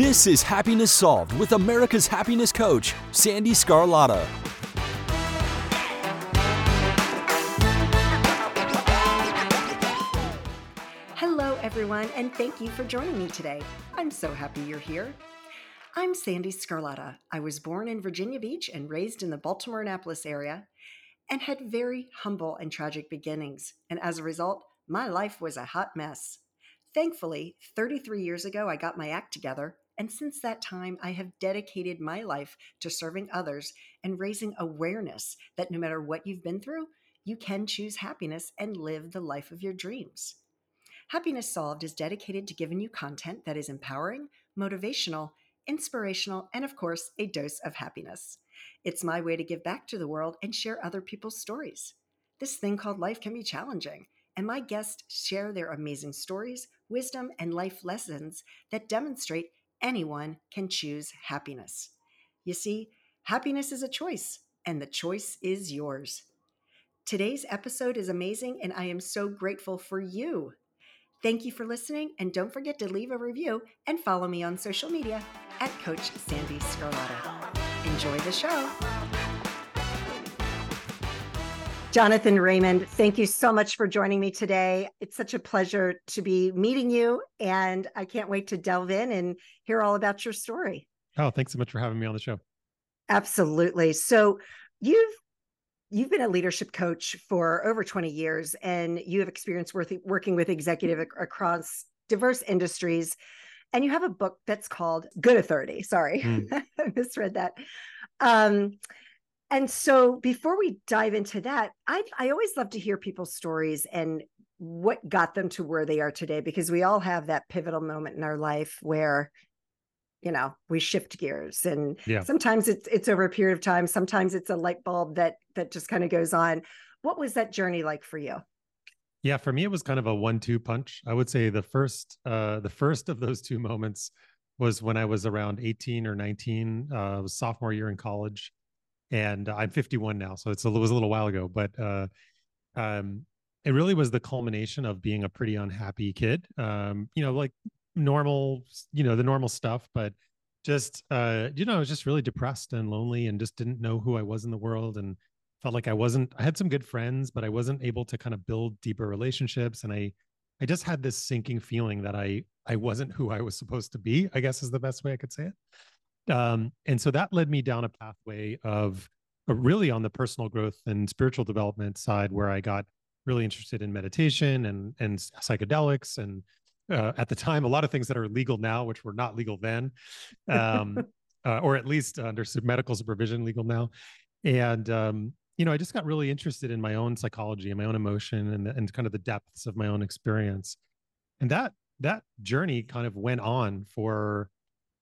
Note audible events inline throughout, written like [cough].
This is Happiness Solved with America's happiness coach, Sandee Sgarlata. Hello, everyone, and thank you for joining me today. I'm so happy you're here. I'm Sandee Sgarlata. I was born in Virginia Beach and raised in the Baltimore Annapolis area and had very humble and tragic beginnings. And as a result, my life was a hot mess. Thankfully, 33 years ago, I got my act together and since that time, I have dedicated my life to serving others and raising awareness that no matter what you've been through, you can choose happiness and live the life of your dreams. Happiness Solved is dedicated to giving you content that is empowering, motivational, inspirational, and of course, a dose of happiness. It's my way to give back to the world and share other people's stories. This thing called life can be challenging, and my guests share their amazing stories, wisdom, and life lessons that demonstrate anyone can choose happiness. You see, happiness is a choice, and the choice is yours. Today's episode is amazing, and I am so grateful for you. Thank you for listening, and don't forget to leave a review and follow me on social media at Coach Sandee Sgarlata. Enjoy the show. Jonathan Raymond, thank you so much for joining me today. It's such a pleasure to be meeting you, and I can't wait to delve in and hear all about your story. Oh, thanks so much for having me on the show. Absolutely. So, you've you've been a leadership coach for over 20 years and you have experience working with executive across diverse industries and you have a book that's called good authority sorry mm. [laughs] i misread that um, and so before we dive into that, I I always love to hear people's stories and what got them to where they are today because we all have that pivotal moment in our life where you know we shift gears and yeah. sometimes it's it's over a period of time sometimes it's a light bulb that that just kind of goes on. What was that journey like for you? Yeah for me it was kind of a one-two punch. I would say the first uh the first of those two moments was when i was around 18 or 19 uh was sophomore year in college and I'm 51 now, so it's a, it was a little while ago, but uh, um, it really was the culmination of being a pretty unhappy kid. Um, you know, like normal, you know, the normal stuff, but just uh, you know, I was just really depressed and lonely, and just didn't know who I was in the world, and felt like I wasn't. I had some good friends, but I wasn't able to kind of build deeper relationships, and I, I just had this sinking feeling that I, I wasn't who I was supposed to be. I guess is the best way I could say it. Um, and so that led me down a pathway of uh, really on the personal growth and spiritual development side, where I got really interested in meditation and and psychedelics and uh, at the time a lot of things that are legal now, which were not legal then, um, [laughs] uh, or at least under medical supervision legal now. And um, you know, I just got really interested in my own psychology and my own emotion and, and kind of the depths of my own experience. And that that journey kind of went on for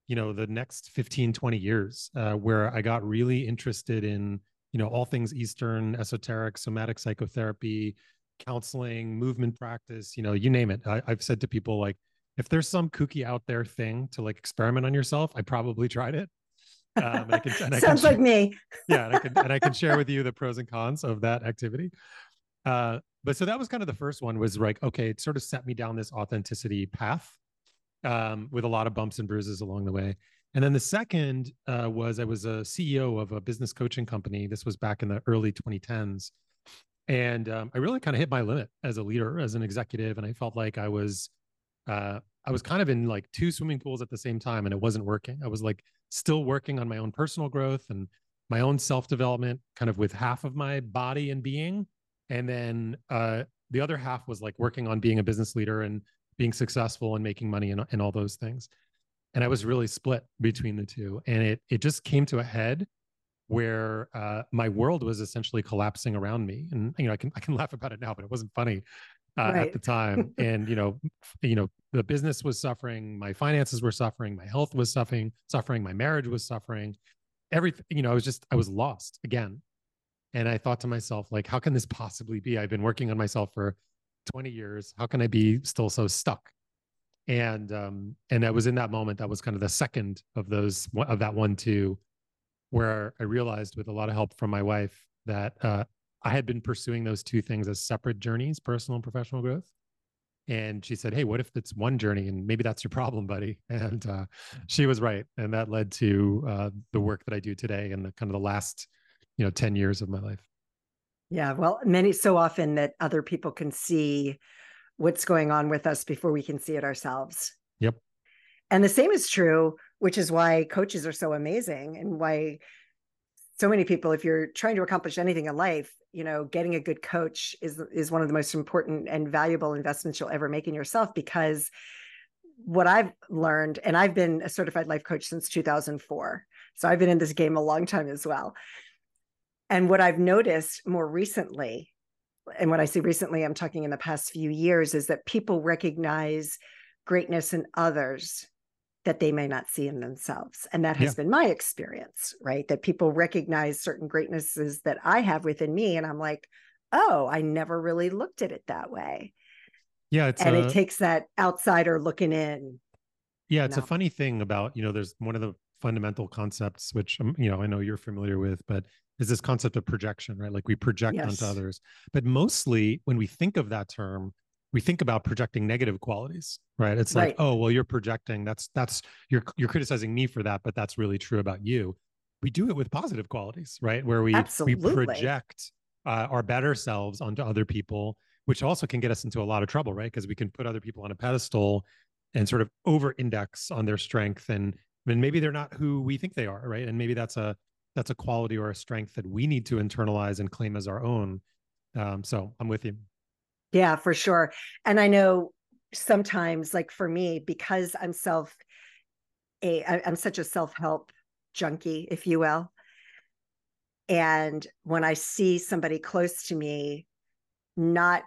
you know the next 15 20 years uh, where i got really interested in you know all things eastern esoteric somatic psychotherapy counseling movement practice you know you name it. I, i've said to people like if there's some kooky out there thing to like experiment on yourself i probably tried it. Um, I can, and I [laughs] sounds can, like me. [laughs] Yeah and I, can, and I can share with you the pros and cons of that activity. Uh, but so that was kind of the first one was like okay it sort of set me down this authenticity path um, with a lot of bumps and bruises along the way. And then the second uh, was I was a CEO of a business coaching company. This was back in the early 2010s. And um, I really kind of hit my limit as a leader, as an executive. And I felt like I was, uh, I was kind of in like two swimming pools at the same time and it wasn't working. I was like still working on my own personal growth and my own self development, kind of with half of my body and being. And then uh, the other half was like working on being a business leader and being successful and making money and, and all those things. And I was really split between the two. And it it just came to a head where uh, my world was essentially collapsing around me. And you know, I can I can [laughs] laugh about it now, but it wasn't funny uh, right. at the time. [laughs] and you know, you know, the business was suffering, my finances were suffering, my health was suffering, suffering, my marriage was suffering. Everything, you know, I was just I was lost again. And I thought to myself, like, how can this possibly be? I've been working on myself for 20 years how can i be still so stuck and um and I was in that moment that was kind of the second of those of that one two where i realized with a lot of help from my wife that uh i had been pursuing those two things as separate journeys personal and professional growth and she said, "Hey, what if it's one journey and maybe that's your problem, buddy?" [laughs] And uh, she was right, and that led to uh, the work that I do today and the kind of the last, you know, ten years of my life. Yeah, well, many so often that other people can see what's going on with us before we can see it ourselves. Yep. And the same is true, which is why coaches are so amazing and why so many people if you're trying to accomplish anything in life you know getting a good coach is is one of the most important and valuable investments you'll ever make in yourself because what i've learned and i've been a certified life coach since 2004 so i've been in this game a long time as well and what i've noticed more recently and when i say recently i'm talking in the past few years is that people recognize greatness in others that they may not see in themselves. And that has yeah. been my experience, right? That people recognize certain greatnesses that I have within me. And I'm like, oh, I never really looked at it that way. Yeah. and a, it takes that outsider looking in. Yeah. It's know? a funny thing about, you know, there's one of the fundamental concepts, which, um, you know, I know you're familiar with, but is this concept of projection, right? Like we project yes. onto others. But mostly when we think of that term, we think about projecting negative qualities right it's right. like oh well you're projecting that's that's you're you're criticizing me for that but that's really true about you we do it with positive qualities right where we Absolutely. we project uh, our better selves onto other people which also can get us into a lot of trouble right because we can put other people on a pedestal and sort of over index on their strength and and maybe they're not who we think they are right and maybe that's a that's a quality or a strength that we need to internalize and claim as our own um, so i'm with you yeah, for sure. And I know sometimes, like for me, because I'm self, a I'm such a self help junkie, if you will. And when I see somebody close to me not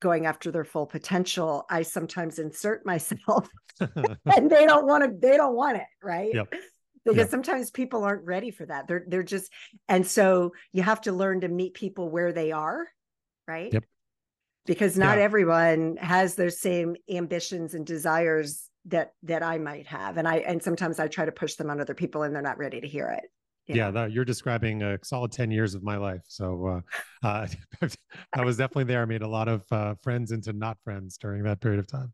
going after their full potential, I sometimes insert myself [laughs] [laughs] and they don't want to, they don't want it. Right. Yep. Because yep. sometimes people aren't ready for that. They're they're just and so you have to learn to meet people where they are. Right. Yep because not yeah. everyone has those same ambitions and desires that that I might have and I and sometimes I try to push them on other people and they're not ready to hear it. You yeah, that, you're describing a solid 10 years of my life. So uh, [laughs] uh, [laughs] I was definitely there. I made a lot of uh, friends into not friends during that period of time.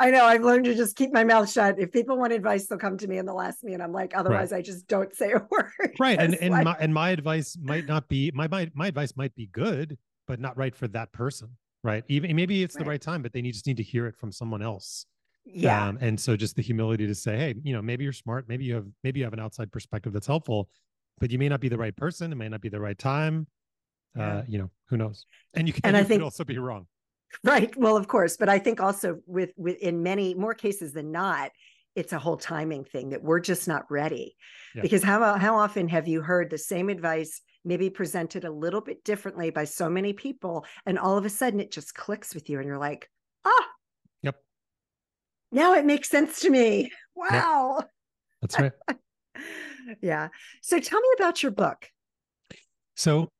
I know. I've learned to just keep my mouth shut. If people want advice, they'll come to me and they'll ask me, and I'm like, otherwise, right. I just don't say a [laughs] word. Right, and and like... my and my advice might not be my my my advice might be good, but not right for that person right even maybe it's right. the right time but they need, just need to hear it from someone else yeah um, and so just the humility to say hey you know maybe you're smart maybe you have maybe you have an outside perspective that's helpful but you may not be the right person it may not be the right time uh, yeah. uh you know who knows and you can and I think, also be wrong [laughs] right well of course but i think also with with in many more cases than not it's a whole timing thing that we're just not ready. Yeah. because how how often have you heard the same advice maybe presented a little bit differently by so many people and all of a sudden it just clicks with you and you're like ah! Yep. Now it makes sense to me. Wow. Yep. that's right. [laughs] Yeah. So tell me about your book. So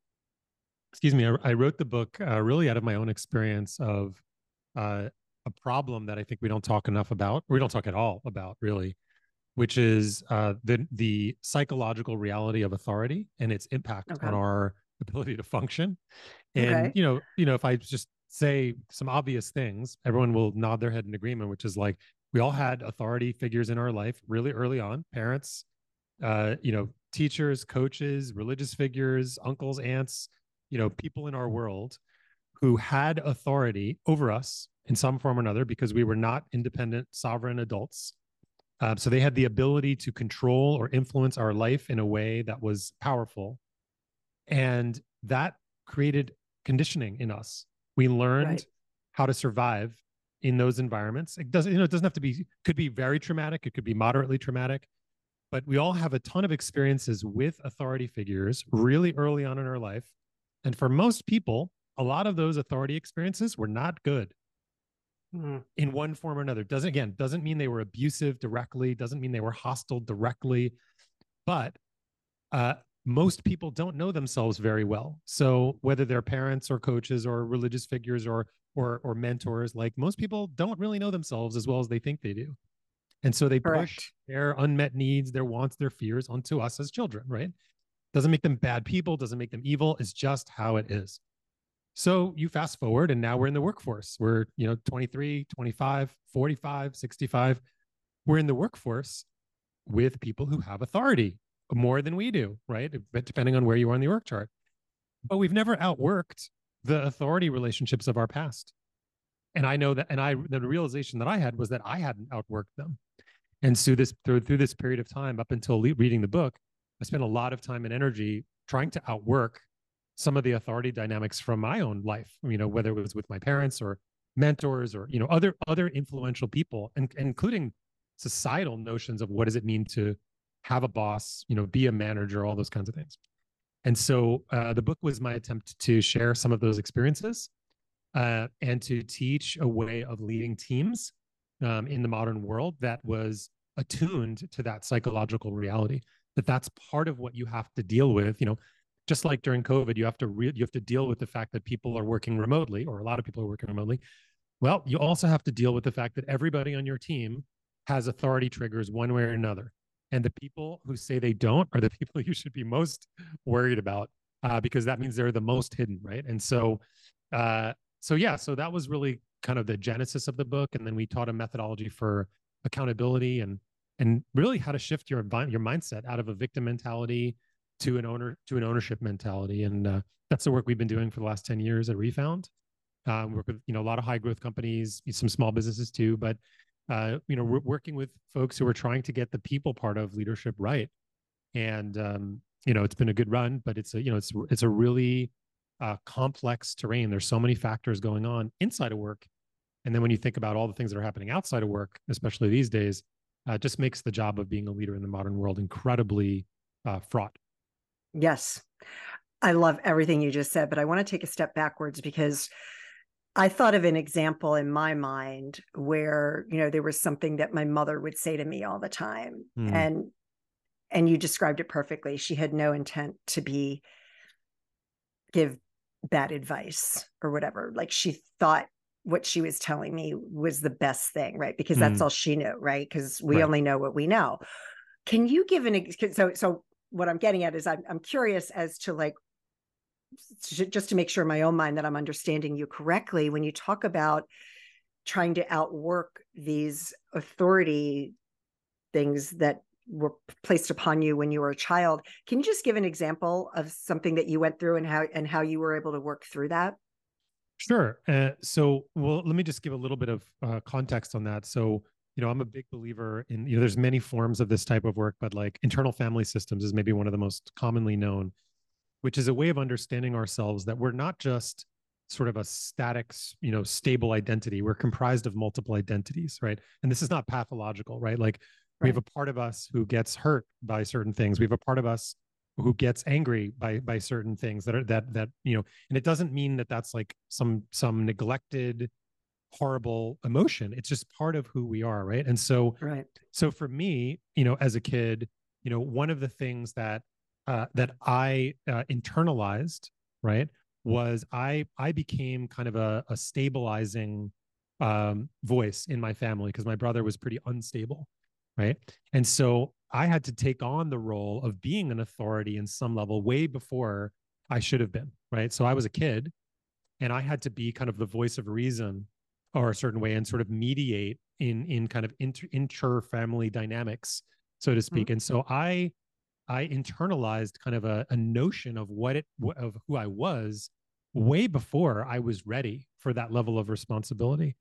excuse me i, I wrote the book uh, really out of my own experience of uh, a problem that i think we don't talk enough about or we don't talk at all about really which is uh, the the psychological reality of authority and its impact okay. on our [laughs] ability to function. And okay. you know, you know, if I just say some obvious things, everyone will nod their head in agreement, which is like we all had authority figures in our life really early on, parents, uh, you know, teachers, coaches, religious figures, uncles, aunts, you know, people in our world who had authority over us in some form or another because we were not independent, sovereign adults uh, so they had the ability to control or influence our life in a way that was powerful. And that created conditioning in us. We learned right. how to survive in those environments. It doesn't, you know, it doesn't have to be, could be very traumatic. It could be moderately traumatic, but we all have a ton of experiences with authority figures really early on in our life. And for most people, a lot of those authority experiences were not good mm. in one form or another. Doesn't again doesn't mean they were abusive directly. Doesn't mean they were hostile directly, but uh, most people don't know themselves very well. So whether they're parents or coaches or religious figures or or or mentors, like most people don't really know themselves as well as they think they do. And so they Correct. push their unmet needs, their wants, their fears onto us as children, right? Doesn't make them bad people, doesn't make them evil. It's just how it is. So you fast forward and now we're in the workforce. We're, you know, 23, 25, 45, 65. We're in the workforce with people who have authority more than we do, right? Depending on where you are on the org chart. But we've never outworked the authority relationships of our past. And I know that, and I the realization that I had was that I hadn't outworked them. And so this through, through this period of time, up until le- reading the book, I spent a lot of time and energy trying to outwork some of the authority dynamics from my own life. You know, whether it was with my parents or mentors or you know other other influential people, and including societal notions of what does it mean to have a boss, you know, be a manager, all those kinds of things. And so uh, the book was my attempt to share some of those experiences uh, and to teach a way of leading teams um, in the modern world that was attuned to that psychological reality. That that's part of what you have to deal with. You know, just like during COVID, you have to re- you have to deal with the fact that people are working remotely, or a lot of people are working remotely. Well, you also have to deal with the fact that everybody on your team has authority triggers one way or another. And the people who say they don't are the [laughs] people you should be most worried about uh, because that means they're the most hidden, right? And so, uh, so yeah, so that was really kind of the genesis of the book, and then we taught a methodology for accountability and and really how to shift your your mindset out of a victim mentality to an owner to an ownership mentality, and uh, that's the work we've been doing for the last ten years at Refound. Um, work with you know a lot of high growth companies, some small businesses too, but uh, you know, we're working with folks who are trying to get the people part of leadership right. And um, you know, it's been a good run, but it's a you know, it's it's a really uh, complex terrain. There's so many factors going on inside of work, and then when you think about all the things that are happening outside of work, especially these days, uh, just makes the job of being a leader in the modern world incredibly uh, fraught. Yes, I love everything you just said, but I want to take a step backwards because I thought of an example in my mind where, you know, there was something that my mother would say to me all the time. Mm. And and you described it perfectly. She had no intent to be give bad advice or whatever. Like she thought what she was telling me was the best thing, right? Because that's mm. all she knew, right? Because we right. only know what we know. Can you give an so so what I'm getting at is I'm I'm curious as to like just to make sure in my own mind that I'm understanding you correctly, when you talk about trying to outwork these authority things that were placed upon you when you were a child, can you just give an example of something that you went through and how and how you were able to work through that? Sure. Uh, so, well, let me just give a little bit of uh, context on that. So, you know, I'm a big believer in you know, there's many forms of this type of work, but like internal family systems is maybe one of the most commonly known which is a way of understanding ourselves that we're not just sort of a static, you know, stable identity. We're comprised of multiple identities, right? And this is not pathological, right? Like right. we have a part of us who gets hurt by certain things. We have a part of us who gets angry by by certain things that are that that you know and it doesn't mean that that's like some some neglected horrible emotion. It's just part of who we are right? And so right. so for me you know as a kid you know one of the things that uh, that I uh, internalized, right, was I I became kind of a, a stabilizing um, voice in my family because my brother was pretty unstable, right, and so I had to take on the role of being an authority in some level way before I should have been, right. So I was a kid, and I had to be kind of the voice of reason or a certain way and sort of mediate in in kind of inter, inter family dynamics so to speak mm-hmm. and so i I internalized kind of a, a notion of what it of who I was way before I was ready for that level of responsibility.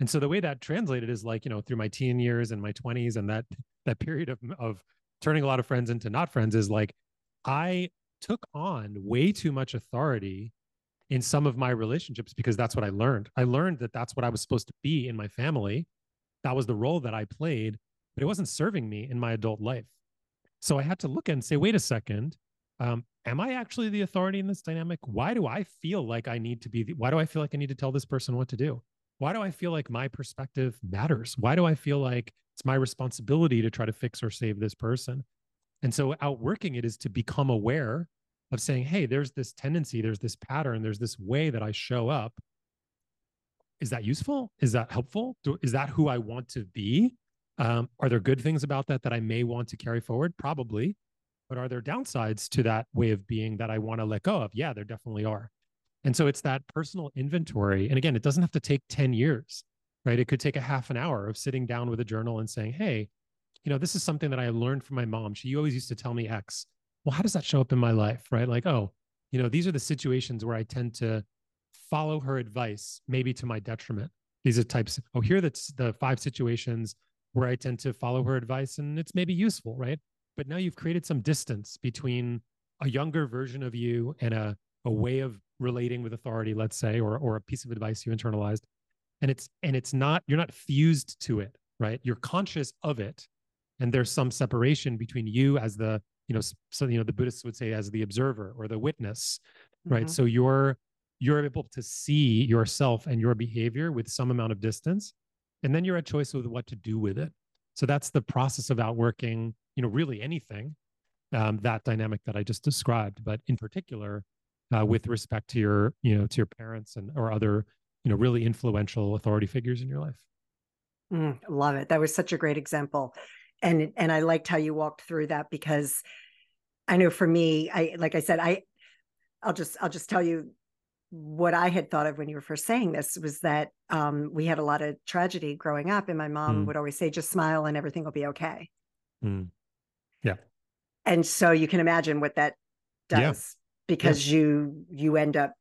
And so the way that translated is like, you know, through my teen years and my 20s and that that period of of turning a lot of friends into not friends is like I took on way too much authority in some of my relationships because that's what I learned. I learned that that's what I was supposed to be in my family. That was the role that I played, but it wasn't serving me in my adult life. So I had to look and say, wait a second, um, am I actually the authority in this dynamic? Why do I feel like I need to be? The, why do I feel like I need to tell this person what to do? Why do I feel like my perspective matters? Why do I feel like it's my responsibility to try to fix or save this person? And so outworking it is to become aware of saying, hey, there's this tendency, there's this pattern, there's this way that I show up. Is that useful? Is that helpful? Do, is that who I want to be? Um, are there good things about that that I may want to carry forward? Probably. But are there downsides to that way of being that I want to let go of? Yeah, there definitely are. And so it's that personal inventory. And again, it doesn't have to take 10 years, right? It could take a half an hour of sitting down with a journal and saying, hey, you know, this is something that I learned from my mom. She always used to tell me X. Well, how does that show up in my life, right? Like, oh, you know, these are the situations where I tend to follow her advice, maybe to my detriment. These are types, oh, here that's the five situations where I tend to follow her advice and it's maybe useful, right? But now you've created some distance between a younger version of you and a, a way of relating with authority, let's say, or or a piece of advice you internalized. And it's and it's not, you're not fused to it, right? You're conscious of it. And there's some separation between you as the, you know, so you know, the Buddhists would say as the observer or the witness, right? Mm-hmm. So you're you're able to see yourself and your behavior with some amount of distance and then you're at choice with what to do with it so that's the process of outworking you know really anything um, that dynamic that i just described but in particular uh, with respect to your you know to your parents and or other you know really influential authority figures in your life mm, love it that was such a great example and and i liked how you walked through that because i know for me i like i said i i'll just i'll just tell you what I had thought of when you were first saying this was that um, we had a lot of tragedy growing up, and my mom mm. would always say, "Just smile, and everything will be okay." Mm. Yeah. And so you can imagine what that does. Because yeah. you you end up,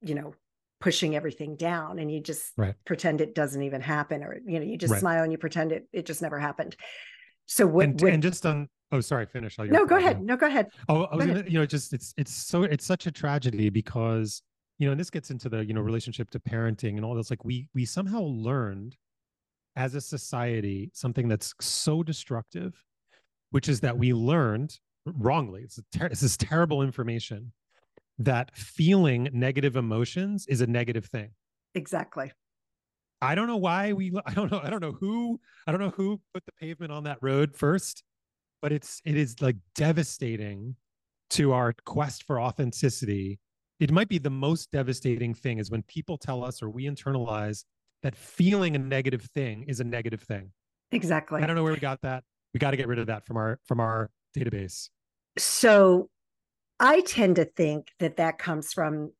you know, pushing everything down, and you just right. pretend it doesn't even happen, or you know, you just right. smile and you pretend it it just never happened. So what? And, what, and just on Oh, sorry. Finish. no, go ahead. No, go ahead. Oh, I was gonna, you know, just it's it's so it's such a tragedy because you know, and this gets into the, you know, relationship to parenting and all this. Like we we somehow learned as a society something that's so destructive, which is that we learned wrongly. It's, ter- this terrible information that feeling negative emotions is a negative thing. Exactly. I don't know why we [laughs] I don't know I don't know who I don't know who put the pavement on that road first, but it's it is like devastating to our quest for authenticity it might be the most devastating thing is when people tell us or we internalize that feeling a negative thing is a negative thing. Exactly. I don't know where we got that. We got to get rid of that from our from our database. So I tend to think that that comes from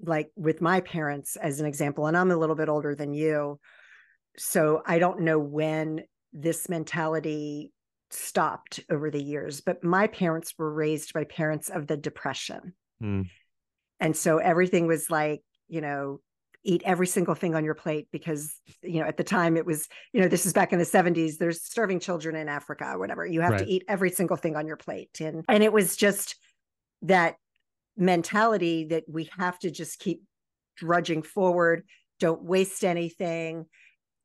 like with my parents as an example and I'm a little bit older than you. So I don't know when this mentality stopped over the years, but my parents were raised by parents of the depression. Mm. And so everything was like, you know, eat every single thing on your plate because, you know, at the time it was, you know, this is back in the 70s, there's starving children in Africa or whatever. You have right. to eat every single thing on your plate. And and it was just that mentality that we have to just keep drudging forward, don't waste anything.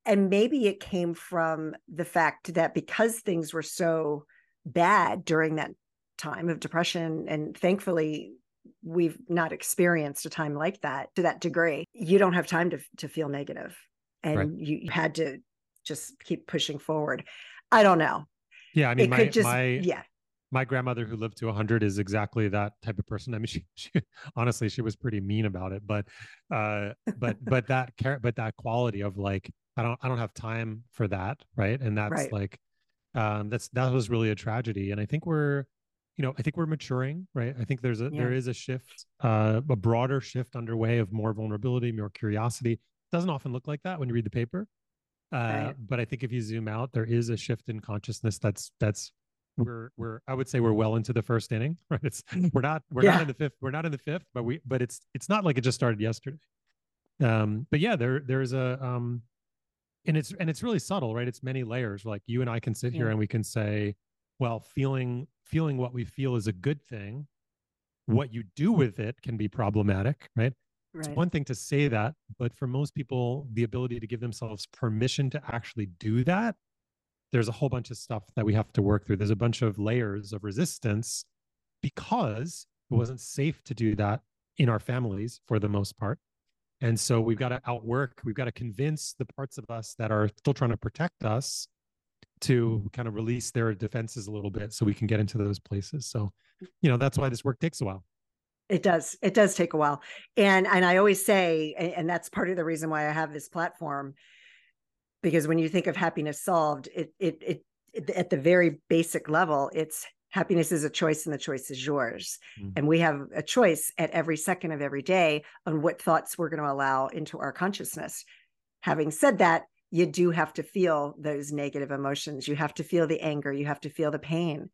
And maybe it came from the fact that because things were so bad during that time of depression and thankfully we've not experienced a time like that to that degree. You don't have time to to feel negative. And right. you, you, had to just keep pushing forward. I don't know. Yeah i mean it my, just, my yeah. my grandmother who lived to 100 is exactly that type of person. I mean [laughs] she, she honestly she was pretty mean about it but uh but [laughs] but that care but that quality of like i don't i don't have time for that right? And that's right. like um that's that was really a tragedy. And i think we're you know, I think we're maturing, right? I think there's a yeah. there is a shift, uh, a broader shift underway of more vulnerability, more curiosity. It doesn't often look like that when you read the paper, uh, right. but I think if you zoom out, there is a shift in consciousness. That's that's we're we're I would say we're well into the first inning, [laughs] right? It's we're not we're yeah. not in the fifth, we're not in the fifth, but we but it's it's not like it just started yesterday. Um, but yeah, there there's a um, and it's and it's really subtle, right? It's many layers. Like you and I can sit yeah. here and we can say, well, feeling feeling what we feel is a good thing. What you do with it can be problematic, right? right? It's one thing to say that, but for most people, the ability to give themselves permission to actually do that, there's a whole bunch of stuff that we have to work through. There's a bunch of layers of resistance because it wasn't safe to do that in our families for the most part. And so we've got to outwork, we've got to convince the parts of us that are still trying to protect us to kind of release their defenses a little bit so we can get into those places. So, you know, that's why this work takes a while. It does. It does take a while. And and I always say and that's part of the reason why I have this platform because when you think of happiness solved, it it it, it at the very basic level, it's happiness is a choice and the choice is yours Mm. and we have a choice at every second of every day on what thoughts we're going to allow into our consciousness having said that you do have to feel those negative emotions you have to feel the anger you have to feel the pain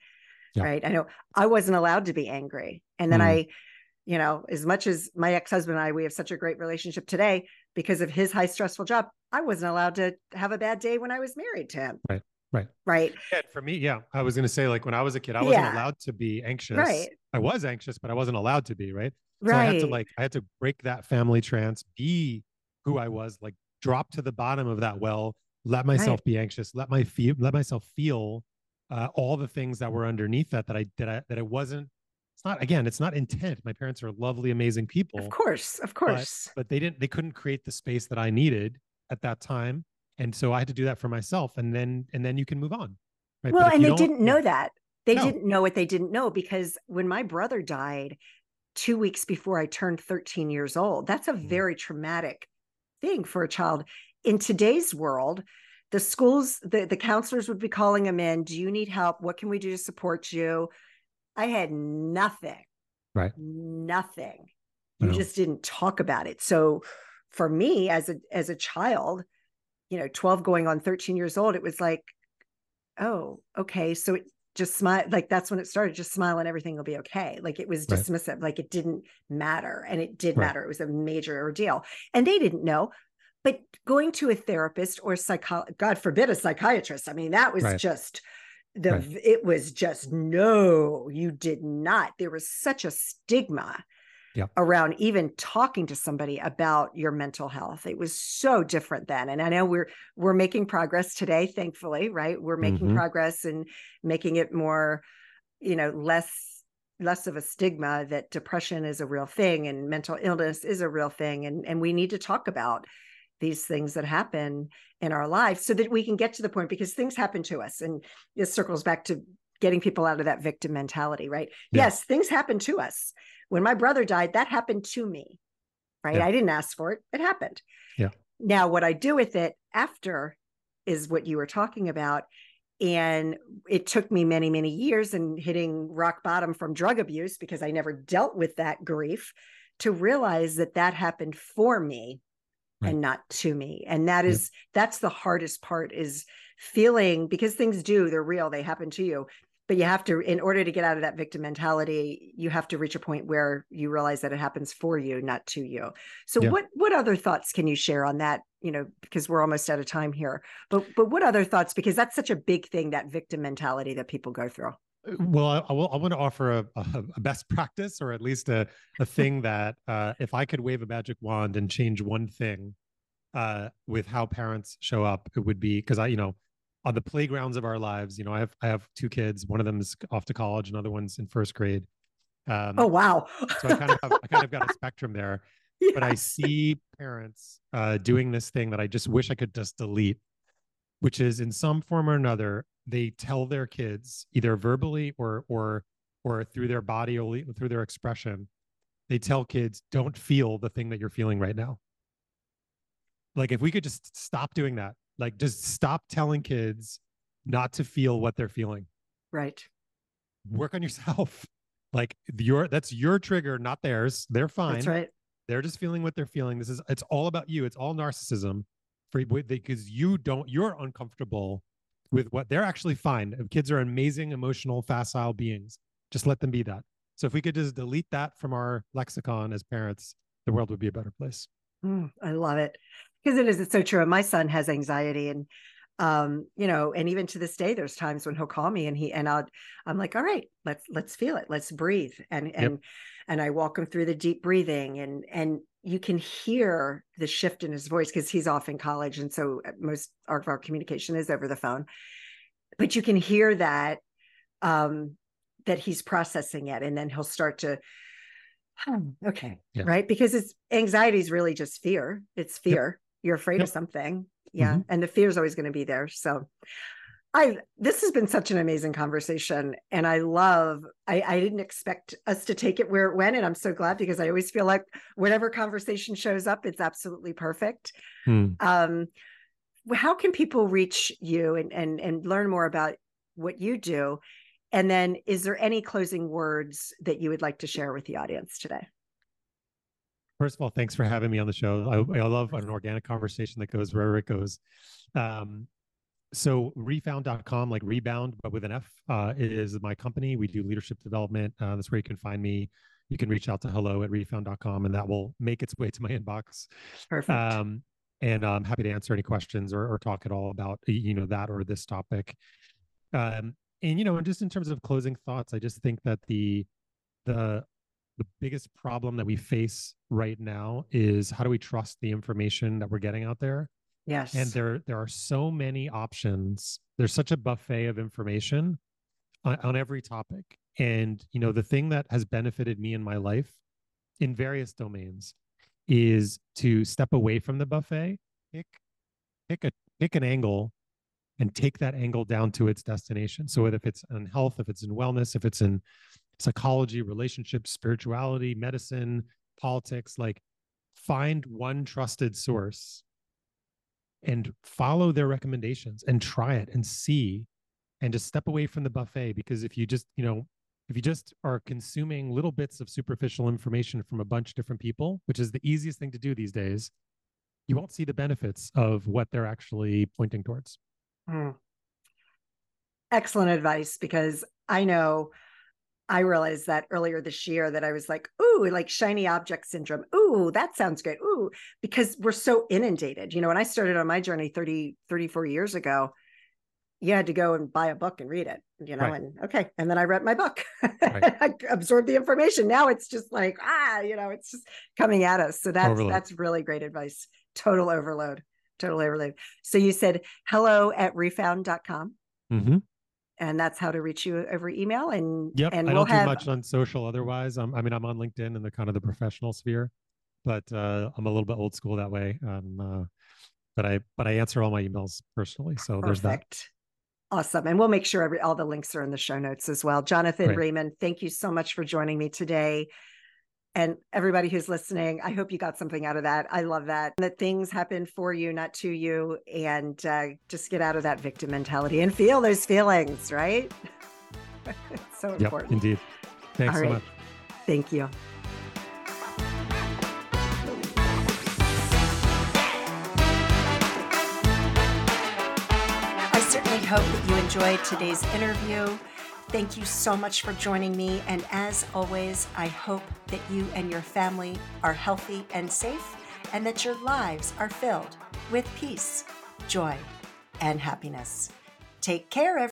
Yeah. right i know i wasn't allowed to be angry and then Mm. i you know as much as my ex-husband and i we have such a great relationship today because of his high stressful job i wasn't allowed to have a bad day when i was married to him Right, right. right Yeah, for me, yeah, I was gonna say like when I was a kid, I wasn't Yeah. allowed to be anxious. Right. I was anxious, but I wasn't allowed to be. Right. So right I had to like I had to break that family trance, be who I was, like drop to the bottom of that well, let myself be anxious, let my feel let myself feel uh, all the things that were underneath that that I that I that I wasn't. It's not again, it's not intent. My parents are lovely, amazing people, of course of course but they didn't they couldn't create the space that I needed at that time. And so I had to do that for myself. And then and then you can move on. Right. well and they didn't know that they No. didn't know what they didn't know because when my brother died two weeks before i turned 13 years old that's a Mm. very traumatic thing for a child. In today's world the schools the, the counselors would be calling them in do you need help? What can we do to support you? I had nothing. Right. nothing. You Wow. just didn't talk about it. So for me as a as a child you know 12 going on 13 years old it was like oh okay. So it just smile like that's when it started just smile and everything will be okay like it was Right. dismissive like it didn't matter and it did Right. matter it was a major ordeal and they didn't know but going to a therapist or psycho god forbid a psychiatrist i mean that was Right. just the Right. it was just no you did not there was such a stigma Yeah. around even talking to somebody about your mental health it was so different then and i know we're we're making progress today thankfully right we're making Mhm. progress and making it more you know less less of a stigma that depression is a real thing and mental illness is a real thing and and we need to talk about these things that happen in our lives so that we can get to the point because things happen to us and this circles back to getting people out of that victim mentality right Yeah. yes things happen to us when my brother died that happened to me right Yeah. i didn't ask for it it happened Yeah. now what i do with it after is what you were talking about and it took me many many years and hitting rock bottom from drug abuse because i never dealt with that grief to realize that that happened for me Right. and not to me and that is is that's the hardest part is feeling because things do they're real they happen to you but you have to in order to get out of that victim mentality you have to reach a point where you realize that it happens for you not to you. So Yeah. what what other thoughts can you share on that? You know because we're almost out of time here but but what other thoughts? Because that's such a big thing that victim mentality that people go through. Well i, I, will, I want to offer a, a, [laughs] a best practice or at least a, a thing that uh, if i could wave a magic wand and change one thing uh, with how parents show up it would be because i you know on the playgrounds of our lives you know i have i have two kids one of them is off to college another one's in first grade. Um, oh wow. so i kind of have, i kind of got a [laughs] spectrum there but I see parents uh, doing this thing that I just wish I could just delete, which is in some form or another, they tell their kids either verbally or or or through their body or through their expression, they tell kids, "Don't feel the thing that you're feeling right now." Like if we could just stop doing that, like just stop telling kids not to feel what they're feeling. right. Work on yourself. [laughs] Like your that's your trigger, not theirs. They're fine. that's right. They're just feeling what they're feeling. This is it's all about you. It's all narcissism. For because you don't you're uncomfortable with what they're actually fine. Kids are amazing emotional facile beings. Just let them be that. So if we could just delete that from our lexicon as parents the world would be a better place. Mm, I love it because it is. It's so true. And my son has anxiety, and um, you know, and even to this day, there's times when he'll call me and he and I'll, I'm like, all right, let's let's feel it, let's breathe, and and and I walk him through the deep breathing, and and you can hear the shift in his voice because he's off in college, and so uh, most of our communication is over the phone, but you can hear that um that he's processing it, and then he'll start to Hmm, okay Yeah. right because it's anxiety is really just fear it's fear you're afraid of something yeah Mhm. and the fear is always going to be there so i this has been such an amazing conversation and i love i i didn't expect us to take it where it went and i'm so glad because i always feel like whatever conversation shows up it's absolutely perfect Hmm. um how can people reach you and and and learn more about what you do And then, is there any closing words that you would like to share with the audience today? First of all, thanks for having me on the show. I, I love an organic conversation that goes wherever it goes. Um, so refound.com, like rebound, but with an F, uh, is my company. We do leadership development. Uh, that's where you can find me. You can reach out to hello at refound.com and that will make its way to my [laughs] inbox. Perfect. Um, and I'm happy to answer any questions or, or, talk at all about, you know, that or this topic. Um, and, you know, and just in terms of closing thoughts, I just think that the, the, the biggest problem that we face right now is how do we trust the information that we're getting out there Yes. And there there are so many options. There's such a buffet of information on, on every topic. And you know, the thing that has benefited me in my life in various domains is to step away from the buffet, pick pick a pick an angle and take that angle down to its destination. So if it's in health, if it's in wellness, if it's in psychology, relationships, spirituality, medicine, politics, like find one trusted source and follow their recommendations and try it and see and just step away from the buffet because if you just you know if you just are consuming little bits of superficial information from a bunch of different people which is the easiest thing to do these days you won't see the benefits of what they're actually pointing towards mm. excellent advice because i know I realized that earlier this year that I was like, ooh, like shiny object syndrome. Ooh, that sounds good. Ooh, because we're so inundated. You know, when I started on my journey 30, 34 years ago, you had to go and buy a book and read it, you know, right. and okay. And then I read my book. Right. [laughs] I absorbed the information. Now it's just like, ah, you know, it's just coming at us. So that's overload. that's really great advice. Total overload. Total overload. So you said hello at refound.com. Mm-hmm and that's how to reach you over email. And yep, and I we'll don't have... do much on social otherwise. I'm, I mean, I'm on LinkedIn in the kind of the professional sphere, but uh, I'm a little bit old school that way. Um, uh, but I but I answer all my emails personally. So Perfect. there's that. Awesome. And we'll make sure every all the links are in the show notes as well. Jonathan Great. Raymond, thank you so much for joining me today and everybody who's listening i hope you got something out of that. I love that. That things happen for you not to you and uh, just get out of that victim mentality and feel those feelings right? [laughs] So yep, important. indeed. Thanks All so right. much. Thank you. I certainly hope that you enjoyed today's interview. Thank you so much for joining me. And as always, I hope that you and your family are healthy and safe, and that your lives are filled with peace, joy, and happiness. Take care, everyone.